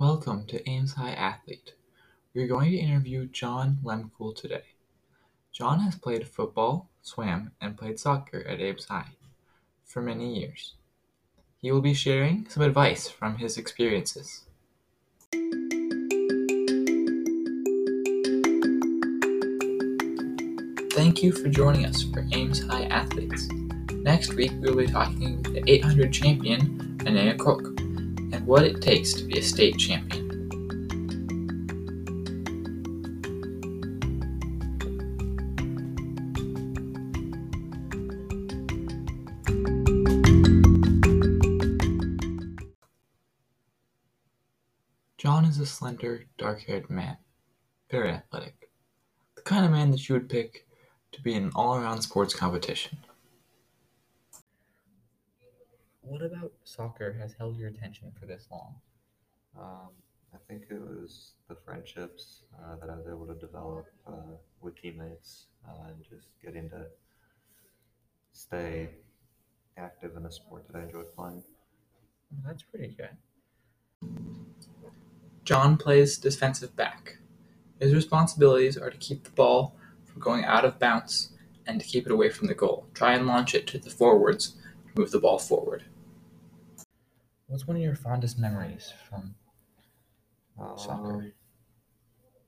Welcome to Ames High Athlete. We're going to interview John Lemcool today. John has played football, swam, and played soccer at Ames High for many years. He will be sharing some advice from his experiences. Thank you for joining us for Ames High Athletes. Next week, we will be talking with the 800 champion, Anea Cook, what it takes to be a state champion. John is a slender, dark haired man, very athletic. The kind of man that you would pick to be in an all around sports competition. What about soccer has held your attention for this long? Um, I think it was the friendships uh, that I was able to develop uh, with teammates uh, and just getting to stay active in a sport that I enjoy playing. That's pretty good. John plays defensive back. His responsibilities are to keep the ball from going out of bounds and to keep it away from the goal. Try and launch it to the forwards to move the ball forward. What's one of your fondest memories from soccer? Um,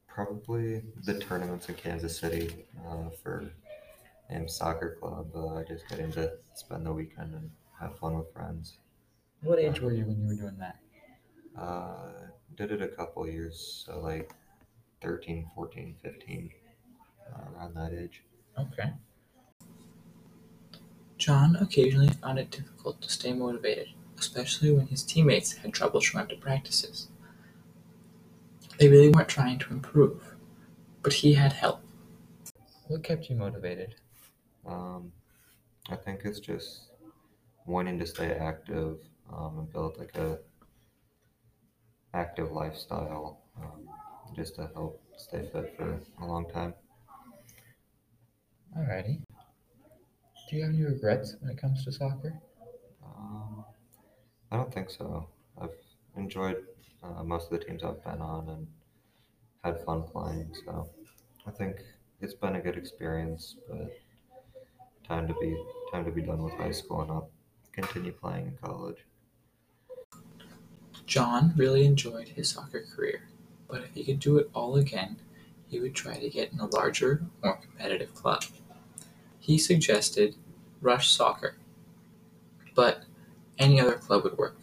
probably the tournaments in Kansas City uh, for Ames Soccer Club. Uh, just getting to spend the weekend and have fun with friends. What age were you when you were doing that? Uh, did it a couple years, so like 13, 14, 15, uh, around that age. Okay. John occasionally found it difficult to stay motivated, especially when his teammates had trouble showing up to practices. They really weren't trying to improve, but he had help. What kept you motivated? Um, I think it's just wanting to stay active um, and build like a active lifestyle, um, just to help stay fit for a long time. Alrighty. Do you have any regrets when it comes to soccer? I don't think so. I've enjoyed uh, most of the teams I've been on and had fun playing. So I think it's been a good experience, but time to be time to be done with high school and not continue playing in college. John really enjoyed his soccer career, but if he could do it all again, he would try to get in a larger, more competitive club. He suggested Rush Soccer, but any other club would work.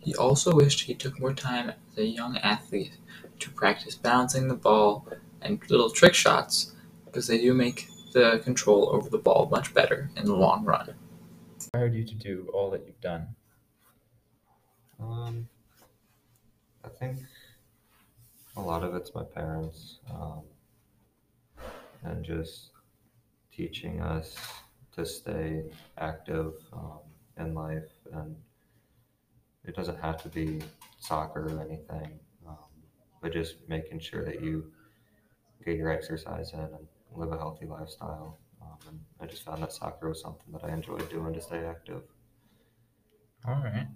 He also wished he took more time as a young athlete to practice balancing the ball and little trick shots because they do make the control over the ball much better in the long run. Inspired you to do all that you've done? Um, I think a lot of it's my parents um, and just teaching us to stay active um, in life. And it doesn't have to be soccer or anything, um, but just making sure that you get your exercise in and live a healthy lifestyle. Um, and I just found that soccer was something that I enjoyed doing to stay active. All right.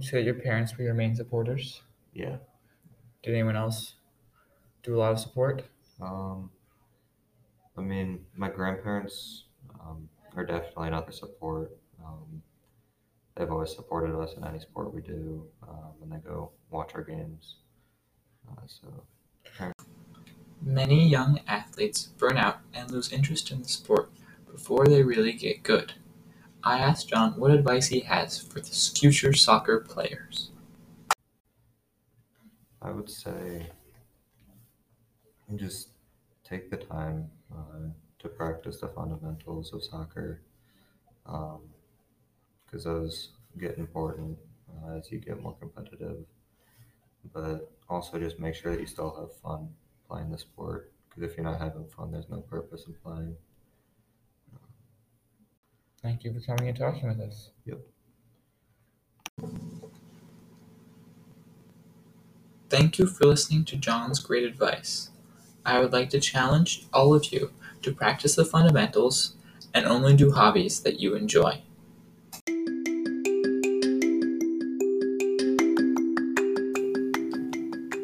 Say your parents were your main supporters? Yeah. Did anyone else do a lot of support? Um, I mean, my grandparents um, are definitely another support. Um, they've always supported us in any sport we do, um, and they go watch our games. Uh, so, Many young athletes burn out and lose interest in the sport before they really get good. I asked John what advice he has for the future soccer players. I would say just take the time uh, to practice the fundamentals of soccer because those get important uh, as you get more competitive. But also just make sure that you still have fun playing the sport because if you're not having fun, there's no purpose in playing. Thank you for coming and talking with us. Yep. Thank you for listening to John's great advice. I would like to challenge all of you to practice the fundamentals and only do hobbies that you enjoy.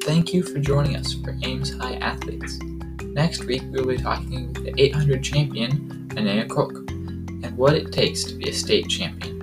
Thank you for joining us for Ames High Athletes. Next week, we will be talking with the 800 champion, Anaya Cook, and what it takes to be a state champion.